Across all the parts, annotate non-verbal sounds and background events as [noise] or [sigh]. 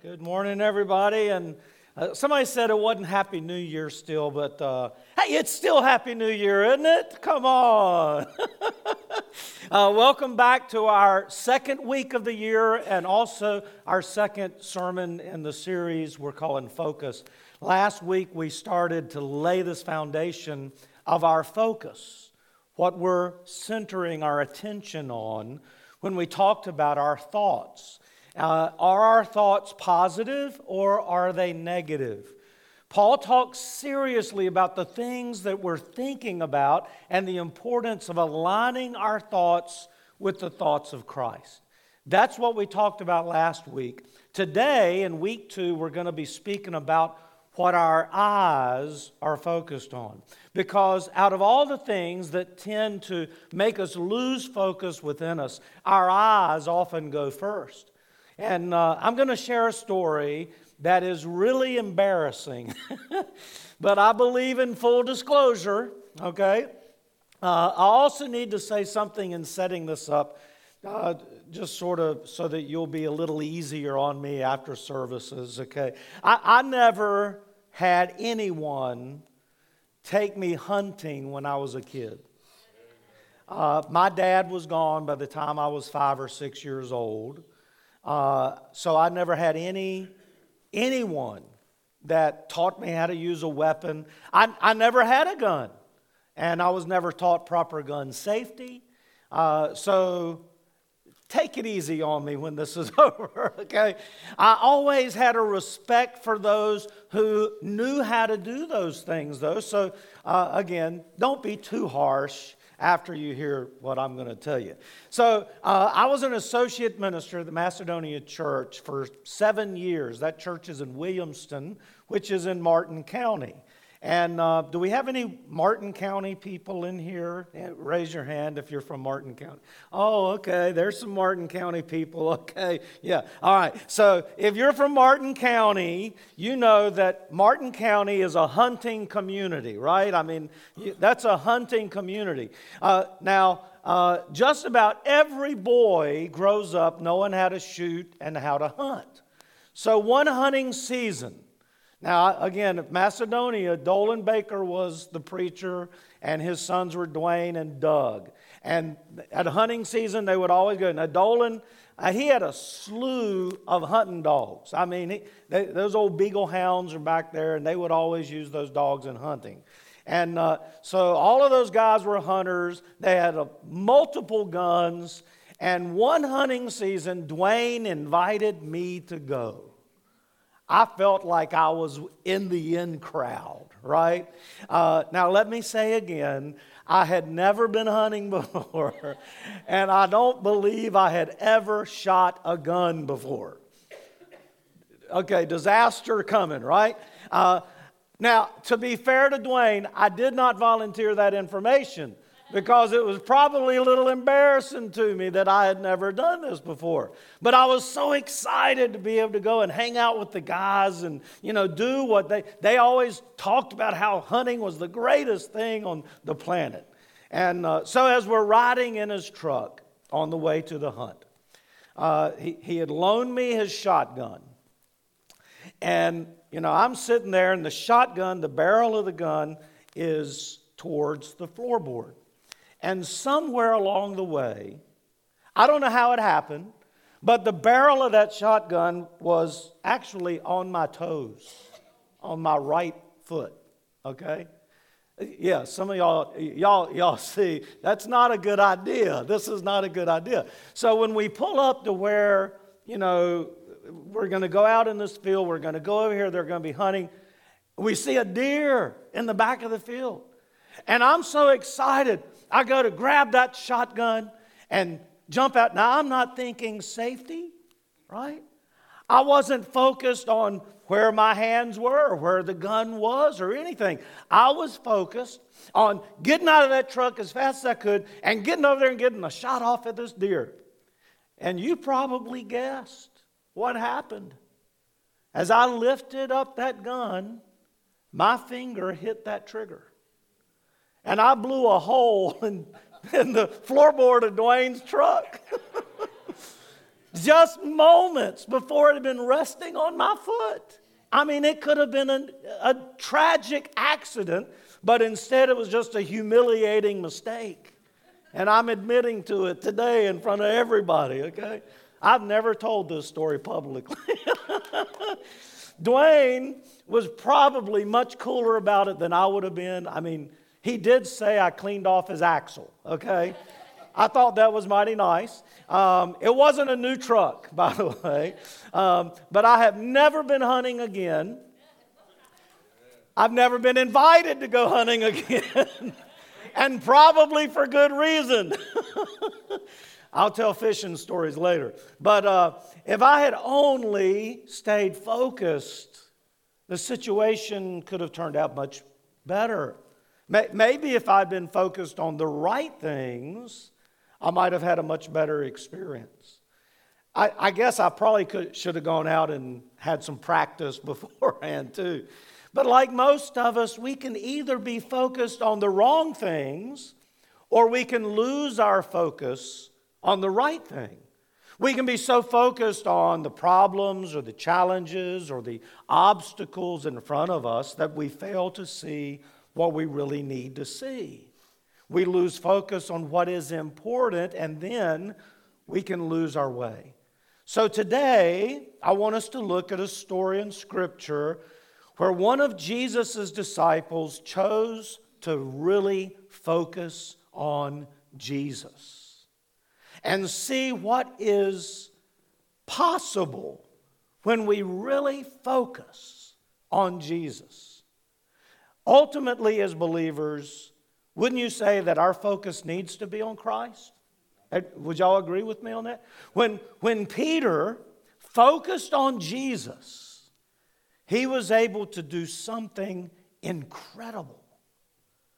Good morning, everybody. And uh, somebody said it wasn't Happy New Year still, but uh, hey, it's still Happy New Year, isn't it? Come on. [laughs] uh, welcome back to our second week of the year and also our second sermon in the series we're calling Focus. Last week we started to lay this foundation of our focus, what we're centering our attention on when we talked about our thoughts. Uh, are our thoughts positive or are they negative? Paul talks seriously about the things that we're thinking about and the importance of aligning our thoughts with the thoughts of Christ. That's what we talked about last week. Today, in week two, we're going to be speaking about what our eyes are focused on. Because out of all the things that tend to make us lose focus within us, our eyes often go first. And uh, I'm going to share a story that is really embarrassing, [laughs] but I believe in full disclosure, okay? Uh, I also need to say something in setting this up, uh, just sort of so that you'll be a little easier on me after services, okay? I, I never had anyone take me hunting when I was a kid. Uh, my dad was gone by the time I was five or six years old. Uh, so I never had any anyone that taught me how to use a weapon. I, I never had a gun, and I was never taught proper gun safety. Uh, so take it easy on me when this is [laughs] over, okay? I always had a respect for those who knew how to do those things, though. So, uh, again, don't be too harsh after you hear what I'm going to tell you. So, uh, I was an associate minister at the Macedonia Church for seven years. That church is in Williamston, which is in Martin County. And uh, do we have any Martin County people in here? Raise your hand if you're from Martin County. Oh, okay. There's some Martin County people. [laughs] Okay. Yeah. All right. So if you're from Martin County, you know that Martin County is a hunting community, right? I mean, that's a hunting community. Uh, now, uh, just about every boy grows up knowing how to shoot and how to hunt. So one hunting season, now, again, Macedonia, Dolan Baker was the preacher, and his sons were Dwayne and Doug. And at hunting season, they would always go. Now, Dolan, uh, he had a slew of hunting dogs. I mean, he, they, those old beagle hounds are back there, and they would always use those dogs in hunting. And uh, so all of those guys were hunters. They had uh, multiple guns. And one hunting season, Dwayne invited me to go. I felt like I was in the in crowd, right? Uh, now, let me say again, I had never been hunting [laughs] before, and I don't believe I had ever shot a gun before. Okay, disaster coming, right? Uh, now, to be fair to Dwayne, I did not volunteer that information because it was probably a little embarrassing to me that I had never done this before. But I was so excited to be able to go and hang out with the guys and, you know, do what they, they always talked about how hunting was the greatest thing on the planet. And uh, so as we're riding in his truck on the way to the hunt, uh, he, he had loaned me his shotgun. And, you know, I'm sitting there and the shotgun, the barrel of the gun is towards the floorboard. And somewhere along the way, I don't know how it happened, but the barrel of that shotgun was actually on my toes, on my right foot. Okay? Yeah, some of y'all, y'all, y'all [laughs] see that's not a good idea. This is not a good idea. So when we pull up to where, you know, we're going to go out in this field, we're going to go over here, they're going to be hunting, we see a deer in the back of the field. And I'm so excited. I go to grab that shotgun and jump out. Now, I'm not thinking safety, right? I wasn't focused on where my hands were or where the gun was or anything. I was focused on getting out of that truck as fast as I could and getting over there and getting a shot off at this deer. And you probably guessed what happened. As I lifted up that gun, my finger hit that trigger and I blew a hole [laughs] in, in the floorboard of Dwayne's truck. [laughs] just moments before it had been resting on my foot. I mean, it could have been a, a tragic accident, but instead it was just a humiliating mistake. And I'm admitting to it today in front of everybody, okay? I've never told this story publicly. [laughs] Dwayne was probably much cooler about it than I would have been. I mean, he did say I cleaned off his axle, okay? I thought that was mighty nice. Um, it wasn't a new truck, [laughs] by the way, um, but I have never been hunting again. I've never been invited to go hunting again, [laughs] and probably for good reason. [laughs] I'll tell fishing stories later. But uh, if I had only stayed focused, the situation could have turned out much better. Maybe if I'd been focused on the right things, I might have had a much better experience. I, I guess I probably could, should have gone out and had some practice [laughs] beforehand, too. But like most of us, we can either be focused on the wrong things or we can lose our focus on the right thing. We can be so focused on the problems or the challenges or the obstacles in front of us that we fail to see what we really need to see. We lose focus on what is important, and then we can lose our way. So today, I want us to look at a story in Scripture where one of Jesus' disciples chose to really focus on Jesus and see what is possible when we really focus on Jesus. Ultimately, as believers, wouldn't you say that our focus needs to be on Christ? Would y'all agree with me on that? When, when Peter focused on Jesus, he was able to do something incredible.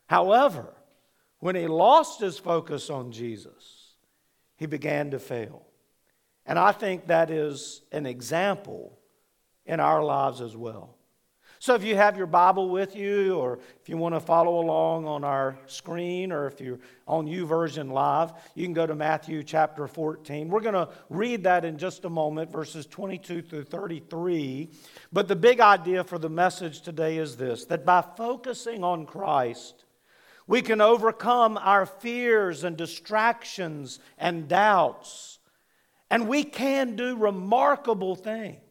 However, when he lost his focus on Jesus, he began to fail. And I think that is an example in our lives as well. So if you have your Bible with you, or if you want to follow along on our screen, or if you're on YouVersion Live, you can go to Matthew chapter 14. We're going to read that in just a moment, verses 22 through 33. But the big idea for the message today is this that by focusing on Christ, we can overcome our fears and distractions and doubts, and we can do remarkable things.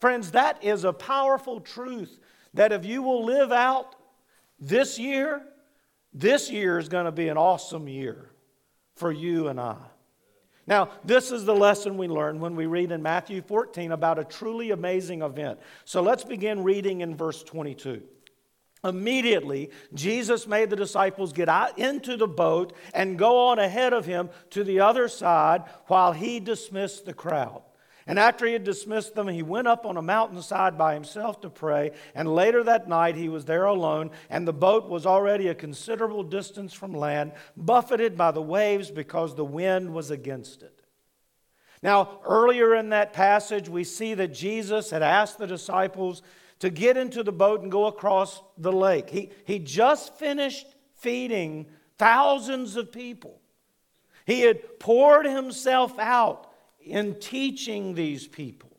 Friends, that is a powerful truth that if you will live out this year, this year is going to be an awesome year for you and I. Now, this is the lesson we learn when we read in Matthew 14 about a truly amazing event. So let's begin reading in verse 22. Immediately, Jesus made the disciples get out into the boat and go on ahead of him to the other side while he dismissed the crowd. And after he had dismissed them, he went up on a mountainside by himself to pray. And later that night, he was there alone, and the boat was already a considerable distance from land, buffeted by the waves because the wind was against it. Now, earlier in that passage, we see that Jesus had asked the disciples to get into the boat and go across the lake. He, he just finished feeding thousands of people. He had poured himself out in teaching these people.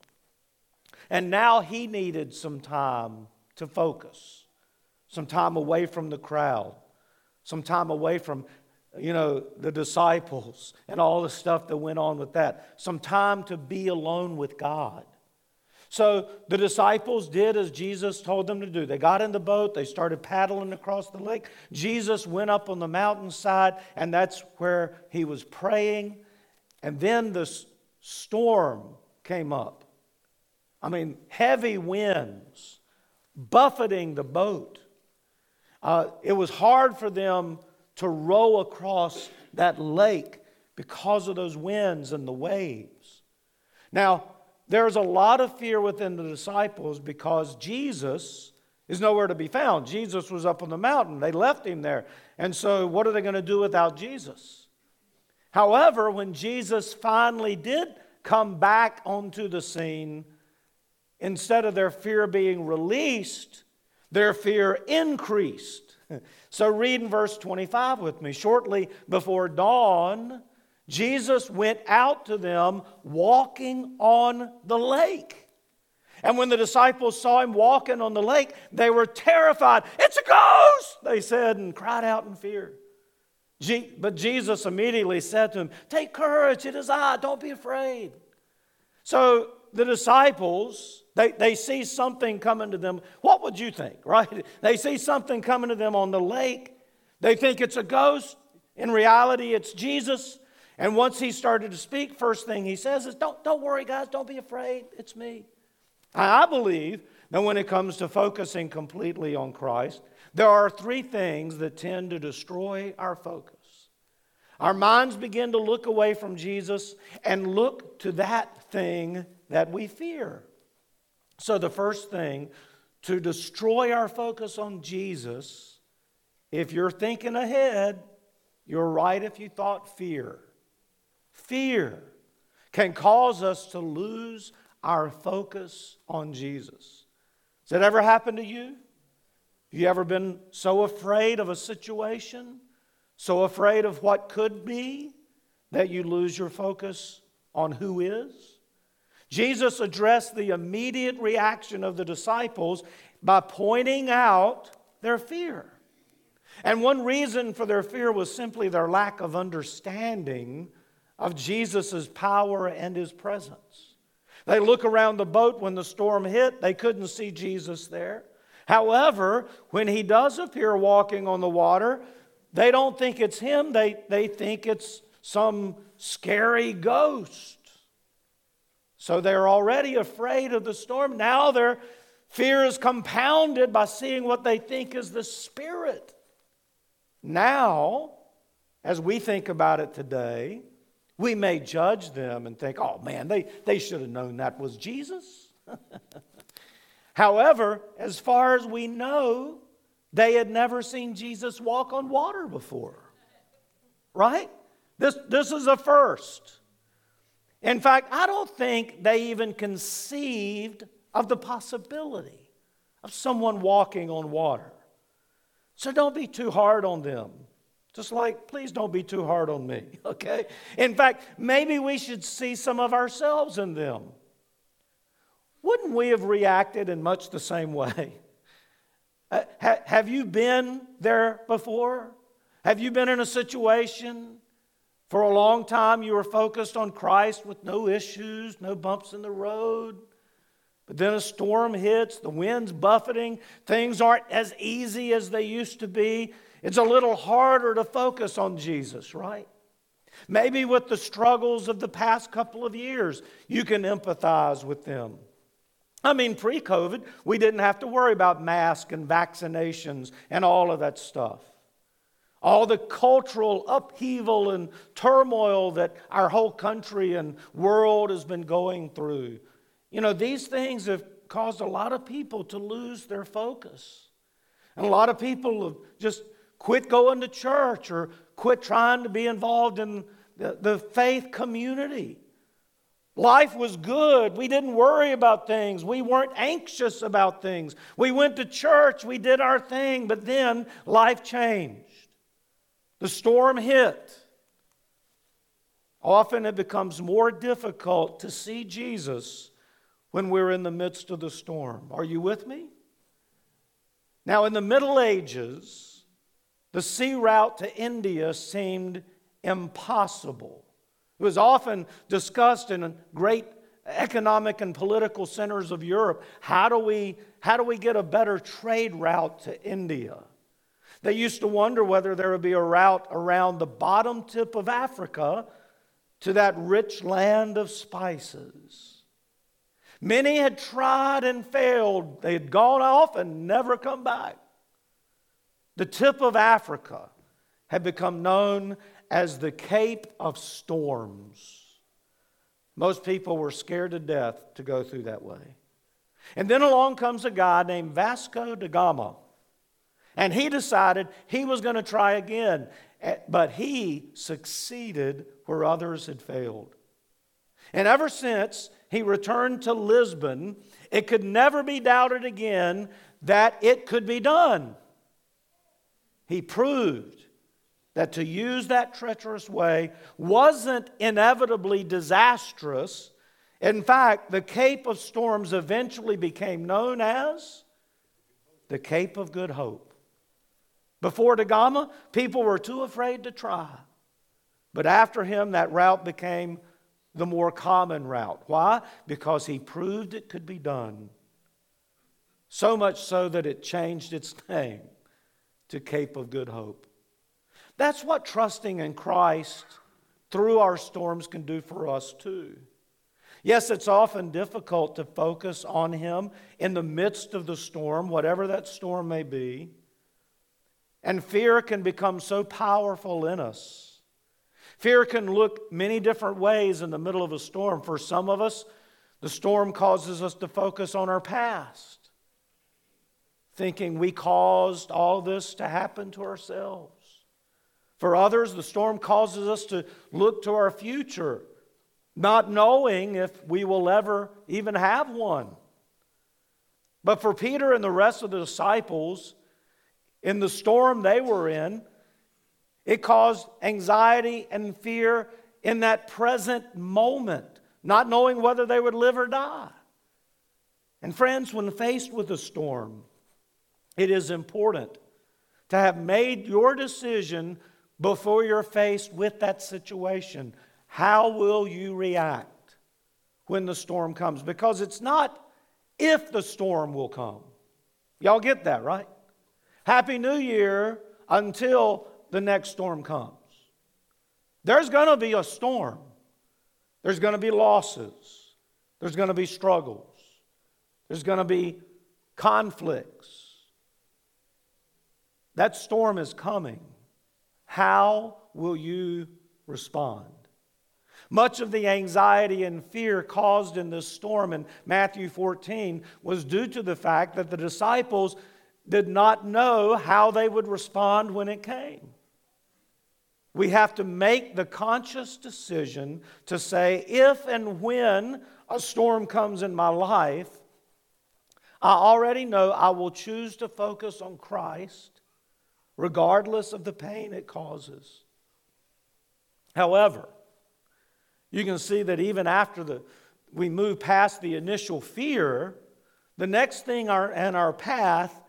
And now he needed some time to focus, some time away from the crowd, some time away from, you know, the disciples and all the stuff that went on with that, some time to be alone with God. So the disciples did as Jesus told them to do. They got in the boat, they started paddling across the lake. Jesus went up on the mountainside, and that's where he was praying. And then the storm came up. I mean, heavy winds buffeting the boat. Uh, it was hard for them to row across that lake because of those winds and the waves. Now, there's a lot of fear within the disciples because Jesus is nowhere to be found. Jesus was up on the mountain, they left him there. And so, what are they going to do without Jesus? However, when Jesus finally did come back onto the scene, instead of their fear being released, their fear increased. [laughs] So, read in verse 25 with me. Shortly before dawn, Jesus went out to them walking on the lake. And when the disciples saw him walking on the lake, they were terrified. It's a ghost, they said, and cried out in fear. But Jesus immediately said to him, Take courage, it is I, don't be afraid. So the disciples, they, they see something coming to them. What would you think, [laughs] right? They see something coming to them on the lake. They think it's a ghost. In reality, it's Jesus. And once he started to speak, first thing he says is, Don't, don't worry, guys, don't be afraid. It's me. I believe that when it comes to focusing completely on Christ, there are three things that tend to destroy our focus. Our minds begin to look away from Jesus and look to that thing that we fear. So, the first thing to destroy our focus on Jesus, if you're thinking ahead, you're right if you thought fear. Fear can cause us to lose our focus on Jesus. Has that ever happened to you? Have you ever been so afraid of a situation, so afraid of what could be, that you lose your focus on who is? Jesus addressed the immediate reaction of the disciples by pointing out their fear. And one reason for their fear was simply their lack of understanding of Jesus' power and his presence. They look around the boat when the storm hit, they couldn't see Jesus there. However, when he does appear walking on the water, they don't think it's him, they, they think it's some scary ghost. So they're already afraid of the storm. Now their fear is compounded by seeing what they think is the Spirit. Now, as we think about it today, we may judge them and think, oh man, they, they should have known that was Jesus. [laughs] However, as far as we know, they had never seen Jesus walk on water before. Right? This, this is a first. In fact, I don't think they even conceived of the possibility of someone walking on water. So don't be too hard on them. Just like, please don't be too hard on me, [laughs] okay? In fact, maybe we should see some of ourselves in them. Wouldn't we have reacted in much the same way? Uh, ha- have you been there before? Have you been in a situation for a long time you were focused on Christ with no issues, no bumps in the road? But then a storm hits, the wind's buffeting, things aren't as easy as they used to be. It's a little harder to focus on Jesus, right? Maybe with the struggles of the past couple of years, you can empathize with them. I mean, pre COVID, we didn't have to worry about masks and vaccinations and all of that stuff. All the cultural upheaval and turmoil that our whole country and world has been going through. You know, these things have caused a lot of people to lose their focus. And a lot of people have just quit going to church or quit trying to be involved in the, the faith community. Life was good. We didn't worry about things. We weren't anxious about things. We went to church, we did our thing, but then life changed. The storm hit. Often it becomes more difficult to see Jesus when we're in the midst of the storm. Are you with me? Now, in the Middle Ages, the sea route to India seemed impossible. It was often discussed in great economic and political centers of Europe. How do we, how do we get a better trade route to India? They used to wonder whether there would be a route around the bottom tip of Africa to that rich land of spices. Many had tried and failed. They had gone off and never come back. The tip of Africa had become known as the Cape of Storms. Most people were scared to death to go through that way. And then along comes a guy named Vasco da Gama. And he decided he was going to try again, eh, but he succeeded where others had failed. And ever since he returned to Lisbon, it could never be doubted again that it could be done. He proved that to use that treacherous way wasn't inevitably disastrous. In fact, the Cape of Storms eventually became known as the Cape of Good Hope. Before Da Gama, people were too afraid to try. But after him, that route became the more common route. Why? Because he proved it could be done. So much so that it changed its name to Cape of Good Hope. That's what trusting in Christ through our storms can do for us too. Yes, it's often difficult to focus on Him in the midst of the storm, whatever that storm may be. And fear can become so powerful in us. Fear can look many different ways in the middle of a storm. For some of us, the storm causes us to focus on our past, thinking we caused all this to happen to ourselves. For others, the storm causes us to look to our future, not knowing if we will ever even have one. But for Peter and the rest of the disciples, in the storm they were in, it caused anxiety and fear in that present moment, not knowing whether they would live or die. And friends, when faced with a storm, it is important to have made your decision before you're faced with that situation. How will you react when the storm comes? Because it's not if the storm will come. Y'all get that, right? Happy New Year until the next storm comes. There's going to be a storm. There's going to be losses. There's going to be struggles. There's going to be conflicts. That storm is coming. How will you respond? Much of the anxiety and fear caused in this storm in Matthew 14 was due to the fact that the disciples did not know how they would respond when it came. We have to make the conscious decision to say, if and when a storm comes in my life, I already know I will choose to focus on Christ regardless of the pain it causes. However, you can see that even after the, we move past the initial fear, the next thing our, in our path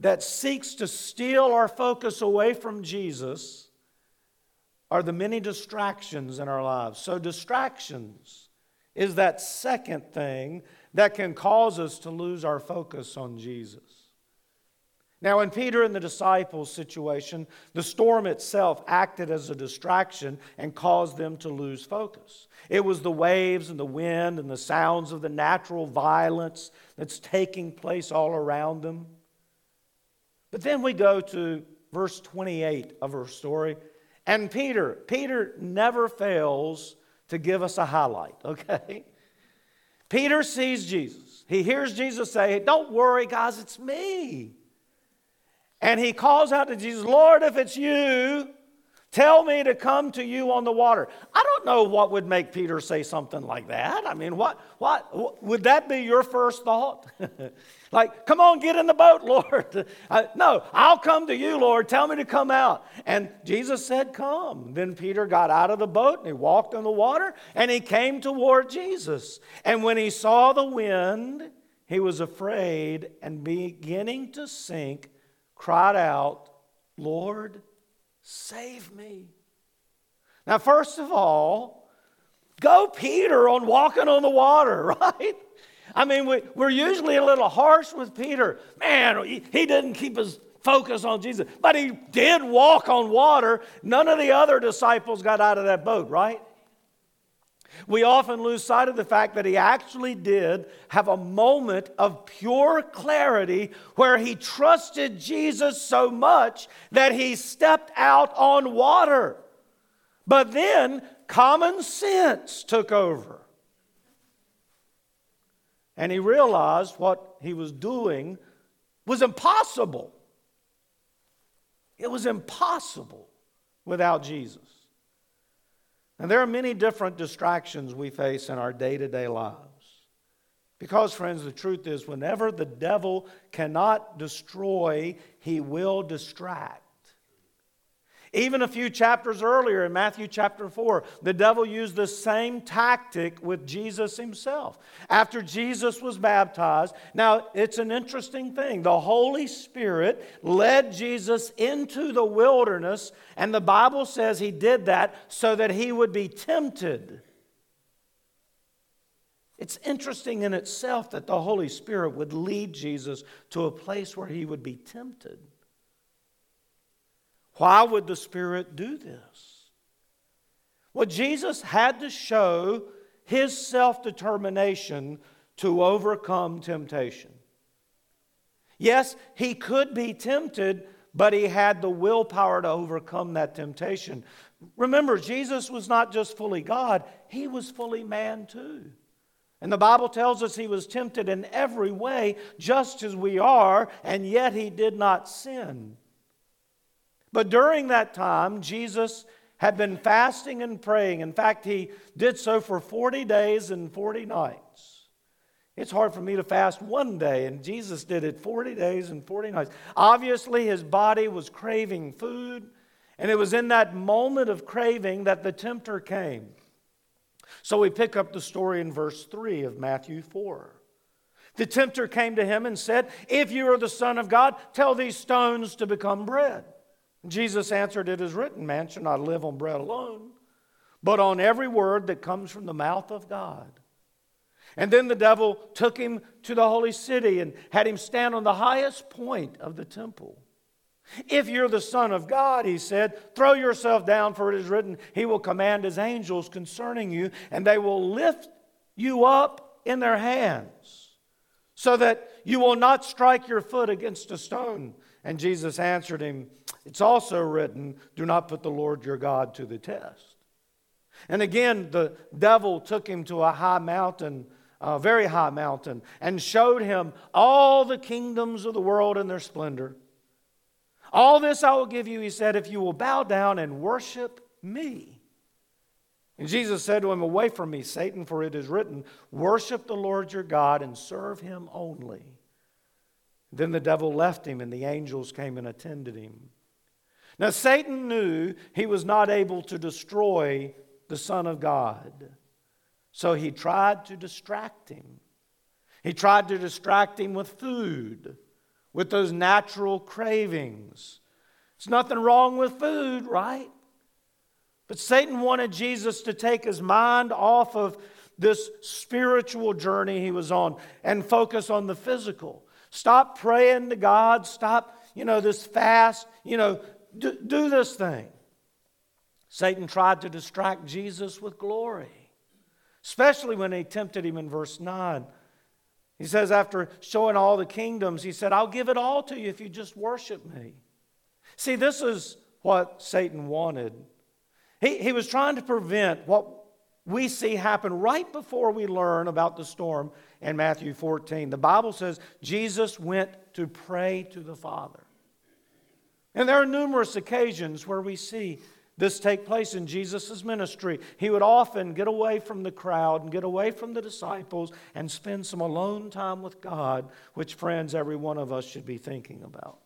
that seeks to steal our focus away from Jesus are the many distractions in our lives. So, distractions is that second thing that can cause us to lose our focus on Jesus. Now, in Peter and the disciples' situation, the storm itself acted as a distraction and caused them to lose focus. It was the waves and the wind and the sounds of the natural violence that's taking place all around them. But then we go to verse 28 of our story. And Peter, Peter never fails to give us a highlight, [laughs] okay? Peter sees Jesus. He hears Jesus say, Don't worry, guys, it's me. And he calls out to Jesus, Lord, if it's you, tell me to come to you on the water. I don't know what would make Peter say something like that. I mean, what, what would that be your first thought? [laughs] like, come on, get in the boat, [laughs] Lord. [laughs] Uh, no, I'll come to you, Lord. Tell me to come out. And Jesus said, Come. Then Peter got out of the boat and he walked on the water and he came toward Jesus. And when he saw the wind, he was afraid and beginning to sink cried out, Lord, save me. Now, first of all, go Peter on walking on the water, [laughs] right? I mean, we, we're usually a little harsh with Peter. Man, he, he didn't keep his focus on Jesus, but he did walk on water. None of the other disciples got out of that boat, right? We often lose sight of the fact that he actually did have a moment of pure clarity where he trusted Jesus so much that he stepped out on water. But then common sense took over. And he realized what he was doing was impossible. It was impossible without Jesus. And there are many different distractions we face in our day to day lives. Because, friends, the truth is, whenever the devil cannot destroy, he will distract. Even a few chapters earlier in Matthew chapter 4, the devil used the same tactic with Jesus himself. After Jesus was baptized, now it's an interesting thing. The Holy Spirit led Jesus into the wilderness, and the Bible says he did that so that he would be tempted. It's interesting in itself that the Holy Spirit would lead Jesus to a place where he would be tempted. Why would the Spirit do this? Well, Jesus had to show his self determination to overcome temptation. Yes, he could be tempted, but he had the willpower to overcome that temptation. Remember, Jesus was not just fully God, he was fully man too. And the Bible tells us he was tempted in every way, just as we are, and yet he did not sin. But during that time, Jesus had been fasting and praying. In fact, he did so for 40 days and 40 nights. It's hard for me to fast one day, and Jesus did it 40 days and 40 nights. Obviously, his body was craving food, and it was in that moment of craving that the tempter came. So we pick up the story in verse 3 of Matthew 4. The tempter came to him and said, If you are the Son of God, tell these stones to become bread. Jesus answered, It is written, Man shall not live on bread alone, but on every word that comes from the mouth of God. And then the devil took him to the holy city and had him stand on the highest point of the temple. If you're the Son of God, he said, throw yourself down, for it is written, He will command His angels concerning you, and they will lift you up in their hands, so that you will not strike your foot against a stone. And Jesus answered him, It's also written, Do not put the Lord your God to the test. And again, the devil took him to a high mountain, a very high mountain, and showed him all the kingdoms of the world and their splendor. All this I will give you, he said, if you will bow down and worship me. And Jesus said to him, Away from me, Satan, for it is written, Worship the Lord your God and serve him only. Then the devil left him, and the angels came and attended him. Now, Satan knew he was not able to destroy the Son of God, so he tried to distract him. He tried to distract him with food with those natural cravings. There's nothing wrong with food, right? But Satan wanted Jesus to take his mind off of this spiritual journey he was on and focus on the physical. Stop praying to God. Stop, you know, this fast. You know, do, this thing. Satan tried to distract Jesus with glory, especially when he tempted him in verse 9. He says, after showing all the kingdoms, he said, I'll give it all to you if you just worship me. See, this is what Satan wanted. He, he was trying to prevent what we see happen right before we learn about the storm in Matthew 14. The Bible says Jesus went to pray to the Father. And there are numerous occasions where we see this take place in Jesus' ministry. He would often get away from the crowd and get away from the disciples and spend some alone time with God, which, friends, every one of us should be thinking about.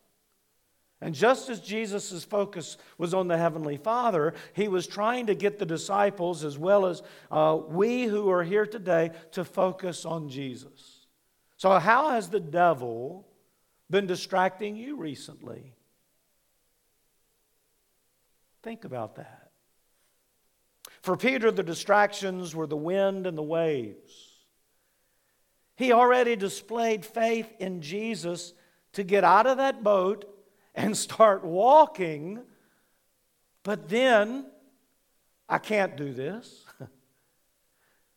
And just as Jesus' focus was on the Heavenly Father, he was trying to get the disciples, as well as uh, we who are here today, to focus on Jesus. So, how has the devil been distracting you recently? Think about that. For Peter, the distractions were the wind and the waves. He already displayed faith in Jesus to get out of that boat and start walking, but then, I can't do this. [laughs]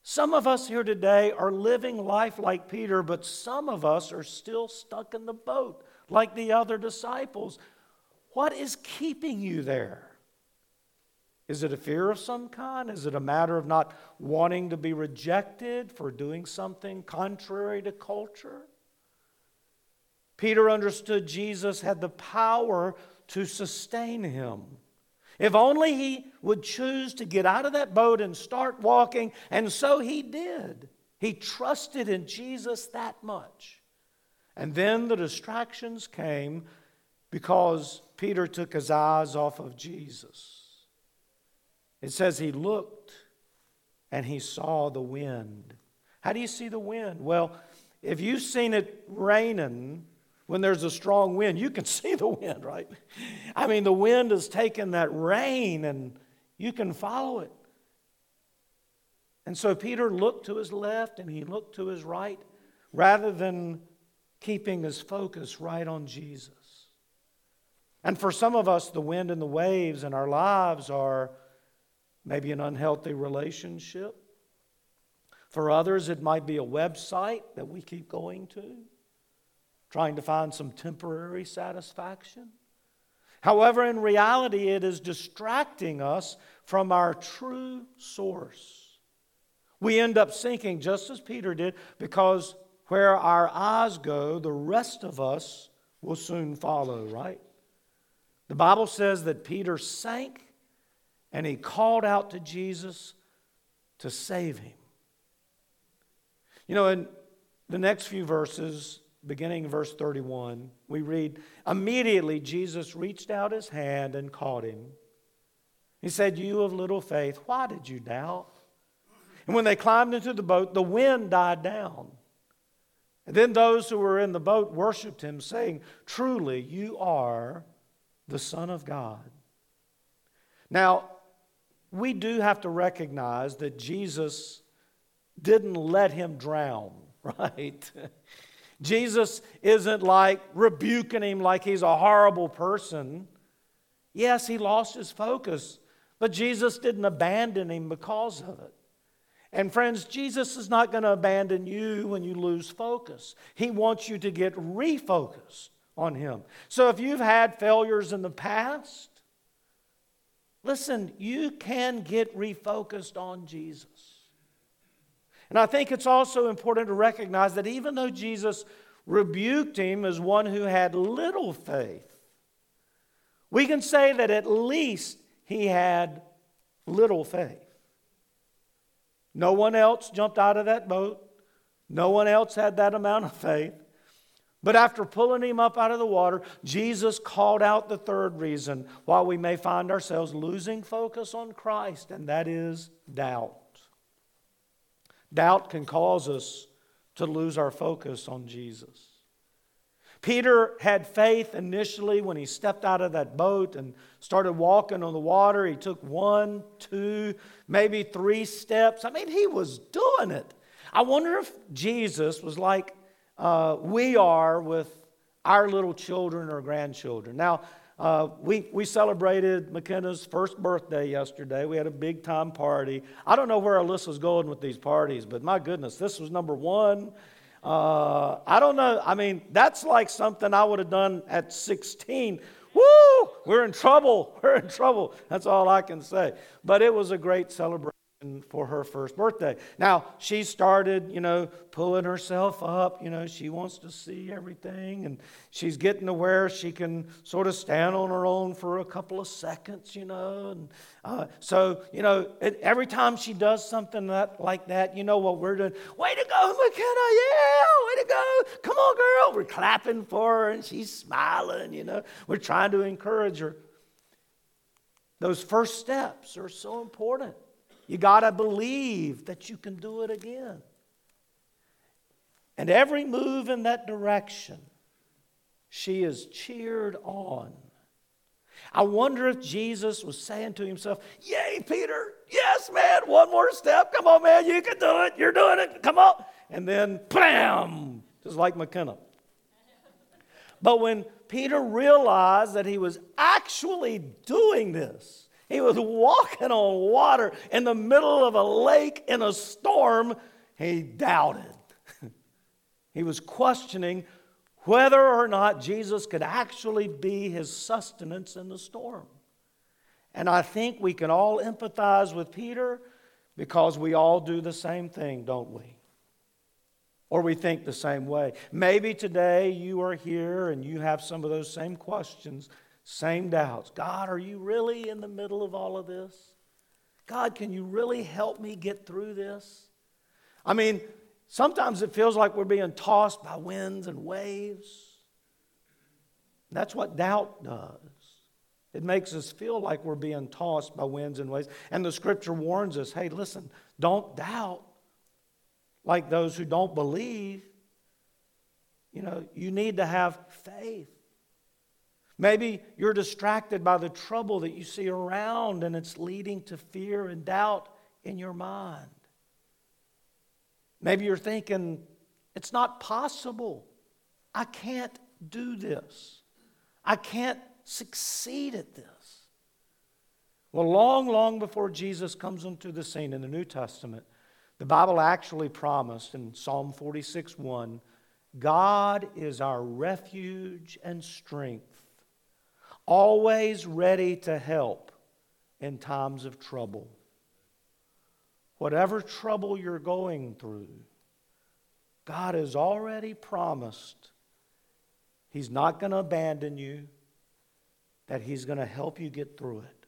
Some of us here today are living life like Peter, but some of us are still stuck in the boat like the other disciples. What is keeping you there? Is it a fear of some kind? Is it a matter of not wanting to be rejected for doing something contrary to culture? Peter understood Jesus had the power to sustain him. If only he would choose to get out of that boat and start walking, and so he did. He trusted in Jesus that much. And then the distractions came because Peter took his eyes off of Jesus. It says he looked and he saw the wind. How do you see the wind? Well, if you've seen it raining when there's a strong wind, you can [laughs] see the wind, right? I mean, the wind has taken that rain and you can follow it. And so Peter looked to his left and he looked to his right rather than keeping his focus right on Jesus. And for some of us, the wind and the waves in our lives are maybe an unhealthy relationship. For others, it might be a website that we keep going to, trying to find some temporary satisfaction. However, in reality, it is distracting us from our true source. We end up sinking just as Peter did because where our eyes go, the rest of us will soon follow, right? The Bible says that Peter sank and he called out to Jesus to save him. You know, in the next few verses, beginning verse 31, we read Immediately Jesus reached out his hand and caught him. He said, You of little faith, why did you doubt? And when they climbed into the boat, the wind died down. And then those who were in the boat worshiped him, saying, Truly, you are the Son of God. Now, we do have to recognize that Jesus didn't let him drown, [laughs] right? Jesus isn't like rebuking him like he's a horrible person. Yes, he lost his focus, but Jesus didn't abandon him because of it. And friends, Jesus is not going to abandon you when you lose focus. He wants you to get refocused on Him. So if you've had failures in the past, listen, you can get refocused on Jesus. And I think it's also important to recognize that even though Jesus rebuked him as one who had little faith, we can say that at least he had little faith. No one else jumped out of that boat. No one else had that amount of faith. But after pulling him up out of the water, Jesus called out the third reason why we may find ourselves losing focus on Christ, and that is doubt. Doubt can cause us to lose our focus on Jesus. Peter had faith initially when he stepped out of that boat and started walking on the water. He took one, two, maybe three steps. I mean, he was doing it. I wonder if Jesus was like uh, we are with our little children or grandchildren. Now, uh, we, we celebrated McKenna's first birthday yesterday. We had a big time party. I don't know where Alyssa's going with these parties, but my goodness, this was number one. Uh, I don't know. I mean, that's like something I would have done at 16. Woo! We're in trouble. [laughs] We're in trouble. That's all I can say. But it was a great celebration for her first birthday. Now, she started, you know, pulling herself up. You know, she wants to see everything, and she's getting to where she can sort of stand on her own for a couple of seconds, you know. And uh, so, you know, it, every time she does something that, like that, you know what we're doing? Way to go, McKenna! Yeah, way to go! Come on, girl! We're clapping for her, and she's smiling, you know. We're trying to encourage her. Those first steps are so important. You got to believe that you can do it again. And every move in that direction, she is cheered on. I wonder if Jesus was saying to himself, Yay, Peter, yes, man, one more step. Come on, man, you can do it. You're doing it. Come on. And then, bam, just like McKenna. But when Peter realized that he was actually doing this, he was walking on water in the middle of a lake in a storm. He doubted. [laughs] he was questioning whether or not Jesus could actually be his sustenance in the storm. And I think we can all empathize with Peter because we all do the same thing, don't we? Or we think the same way. Maybe today you are here and you have some of those same questions same doubts. God, are you really in the middle of all of this? God, can you really help me get through this? I mean, sometimes it feels like we're being tossed by winds and waves. That's what doubt does. It makes us feel like we're being tossed by winds and waves. And the scripture warns us hey, listen, don't doubt like those who don't believe. You know, you need to have faith. Maybe you're distracted by the trouble that you see around and it's leading to fear and doubt in your mind. Maybe you're thinking, it's not possible. I can't do this. I can't succeed at this. Well, long, long before Jesus comes into the scene in the New Testament, the Bible actually promised in Psalm 46 1 God is our refuge and strength, always ready to help in times of trouble. Whatever trouble you're going through, God has already promised He's not going to abandon you, that He's going to help you get through it.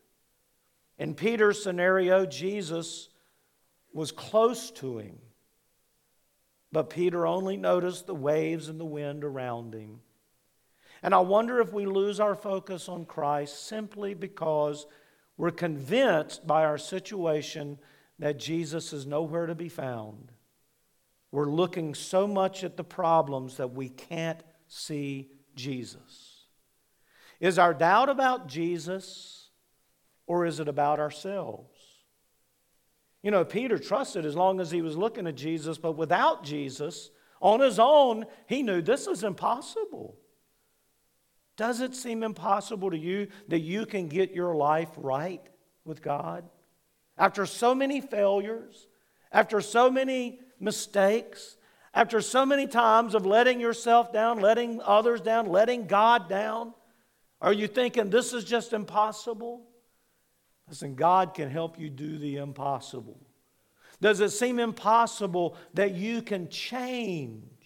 In Peter's scenario, Jesus was close to him. But Peter only noticed the waves and the wind around him. And I wonder if we lose our focus on Christ simply because we're convinced by our situation that Jesus is nowhere to be found. We're looking so much at the problems that we can't see Jesus. Is our doubt about Jesus or is it about ourselves? You know, Peter trusted as long as he was looking at Jesus, but without Jesus, on his own, he knew this is impossible. Does it seem impossible to you that you can get your life right with God? After so many failures, after so many mistakes, after so many times of letting yourself down, letting others down, letting God down, are you thinking this is just impossible? Listen, God can help you do the impossible. Does it seem impossible that you can change?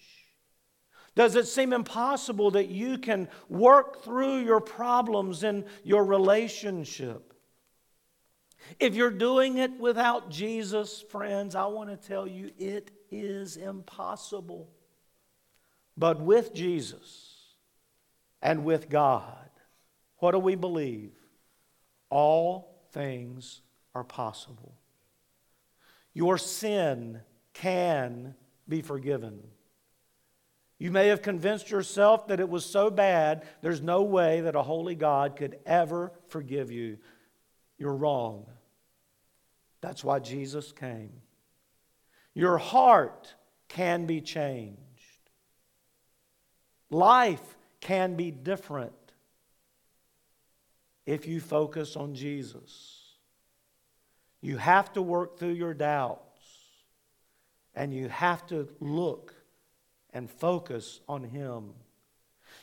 Does it seem impossible that you can work through your problems in your relationship? If you're doing it without Jesus, friends, I want to tell you it is impossible. But with Jesus and with God, what do we believe? All things are possible. Your sin can be forgiven. You may have convinced yourself that it was so bad, there's no way that a holy God could ever forgive you. You're wrong. That's why Jesus came. Your heart can be changed. Life can be different if you focus on Jesus. You have to work through your doubts, and you have to look and focus on Him.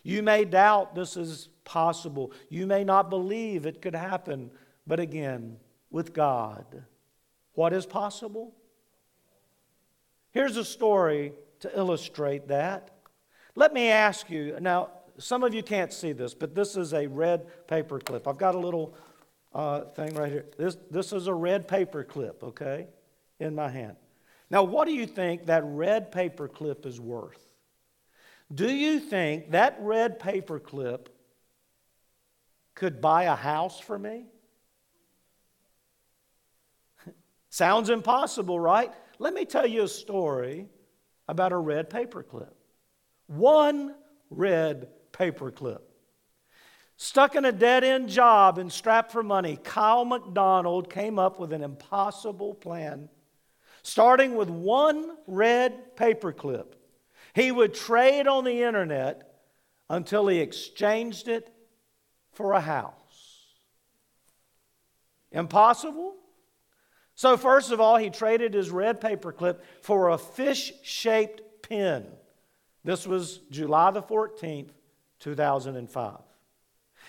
You may doubt this is possible. You may not believe it could happen. But again, with God, what is possible? Here's a story to illustrate that. Let me ask you now, some of you can't see this, but this is a red paper clip. I've got a little uh, thing right here. This, this is a red paper clip, okay, in my hand. Now, what do you think that red paper clip is worth? Do you think that red paper clip could buy a house for me? [laughs] Sounds impossible, right? Let me tell you a story about a red paper clip. One red paperclip. Stuck in a dead end job and strapped for money, Kyle MacDonald came up with an impossible plan. Starting with one red paperclip, he would trade on the internet until he exchanged it for a house. Impossible? So, first of all, he traded his red paperclip for a fish shaped pen. This was July the 14th, 2005.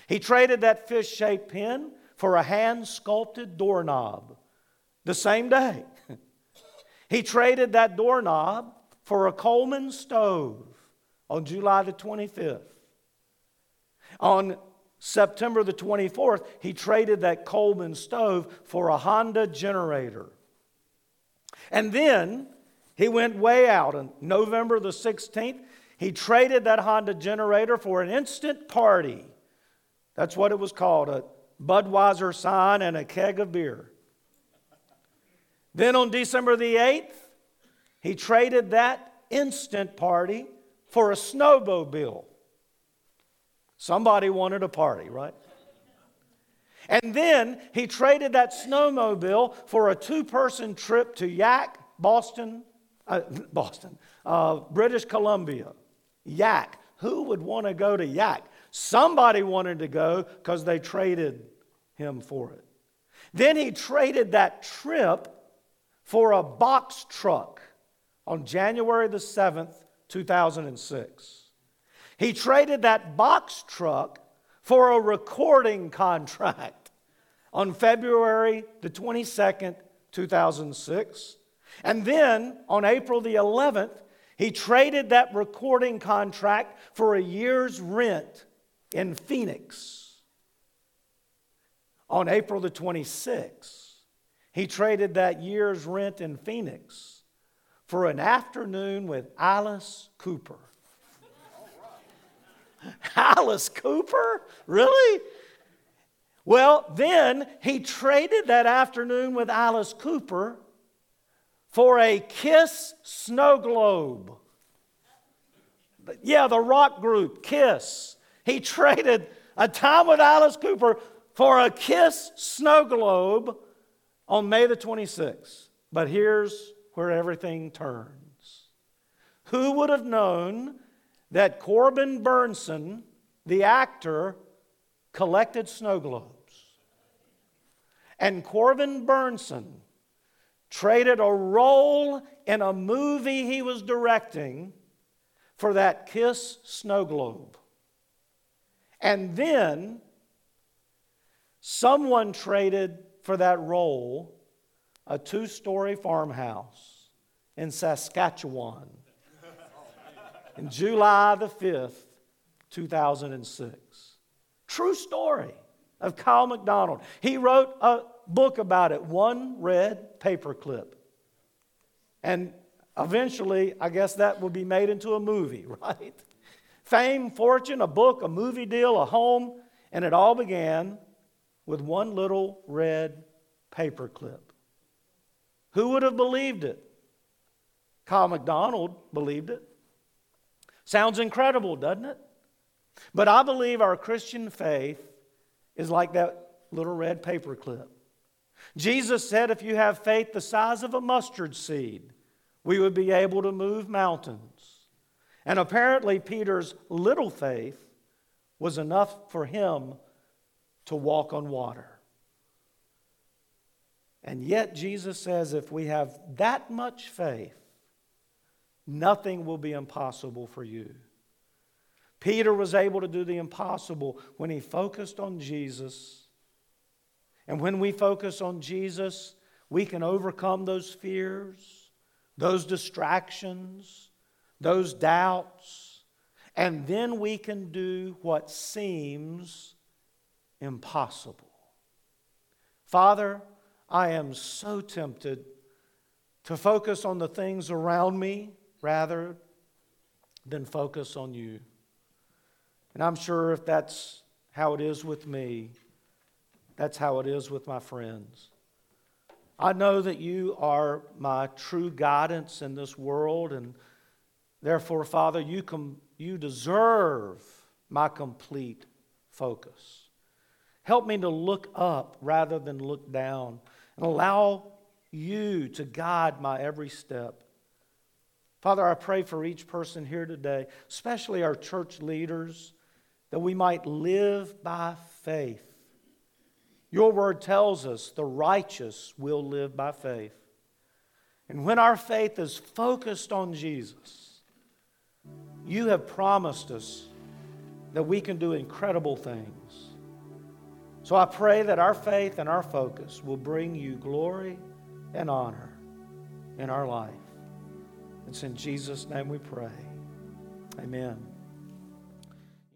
He traded that fish shaped pen for a hand sculpted doorknob the same day. He traded that doorknob for a Coleman stove on July the 25th. On September the 24th, he traded that Coleman stove for a Honda generator. And then he went way out on November the 16th. He traded that Honda generator for an instant party. That's what it was called a Budweiser sign and a keg of beer. Then on December the 8th, he traded that instant party for a snowmobile. Somebody wanted a party, right? And then he traded that snowmobile for a two person trip to Yahk, Boston, uh, [laughs] Boston, uh, British Columbia. Yahk. Who would want to go to Yahk? Somebody wanted to go because they traded him for it. Then he traded that trip for a box truck on January the 7th, 2006. He traded that box truck for a recording contract on February the 22nd, 2006. And then on April the 11th, he traded that recording contract for a year's rent in Phoenix. On April the 26th, he traded that year's rent in Phoenix for an afternoon with Alice Cooper. [laughs] Alice Cooper? Really? Well, then he traded that afternoon with Alice Cooper for a Kiss snow globe. Yeah, the rock group, Kiss. He traded a time with Alice Cooper for a Kiss snow globe on May the 26th. But here's where everything turns. Who would have known that Corbin Bernsen, the actor, collected snow globes? And Corbin Bernsen traded a role in a movie he was directing for that Kiss snow globe. And then someone traded for that role a two story farmhouse in Saskatchewan in July the 5th, 2006. True story of Kyle MacDonald. He wrote a book about it, one red paperclip. And eventually, I guess that will be made into a movie, [laughs] right? Fame, fortune, a book, a movie deal, a home, and it all began with one little red paperclip. Who would have believed it? Kyle MacDonald believed it. Sounds incredible, doesn't it? But I believe our Christian faith is like that little red paperclip. Jesus said, if you have faith the size of a mustard seed, we would be able to move mountains. And apparently, Peter's little faith was enough for him to walk on water. And yet, Jesus says, if we have that much faith, nothing will be impossible for you. Peter was able to do the impossible when he focused on Jesus and when we focus on Jesus, we can overcome those fears, those distractions, those doubts, and then we can do what seems impossible. Father, I am so tempted to focus on the things around me rather than focus on you. And I'm sure if that's how it is with me, that's how it is with my friends. I know that you are my true guidance in this world, and therefore, Father, you, com- you deserve my complete focus. Help me to look up rather than look down, and allow you to guide my every step. Father, I pray for each person here today, especially our church leaders, that we might live by faith your word tells us the righteous will live by faith. And when our faith is focused on Jesus, you have promised us that we can do incredible things. So I pray that our faith and our focus will bring you glory and honor in our life. It's in Jesus' name we pray. Amen.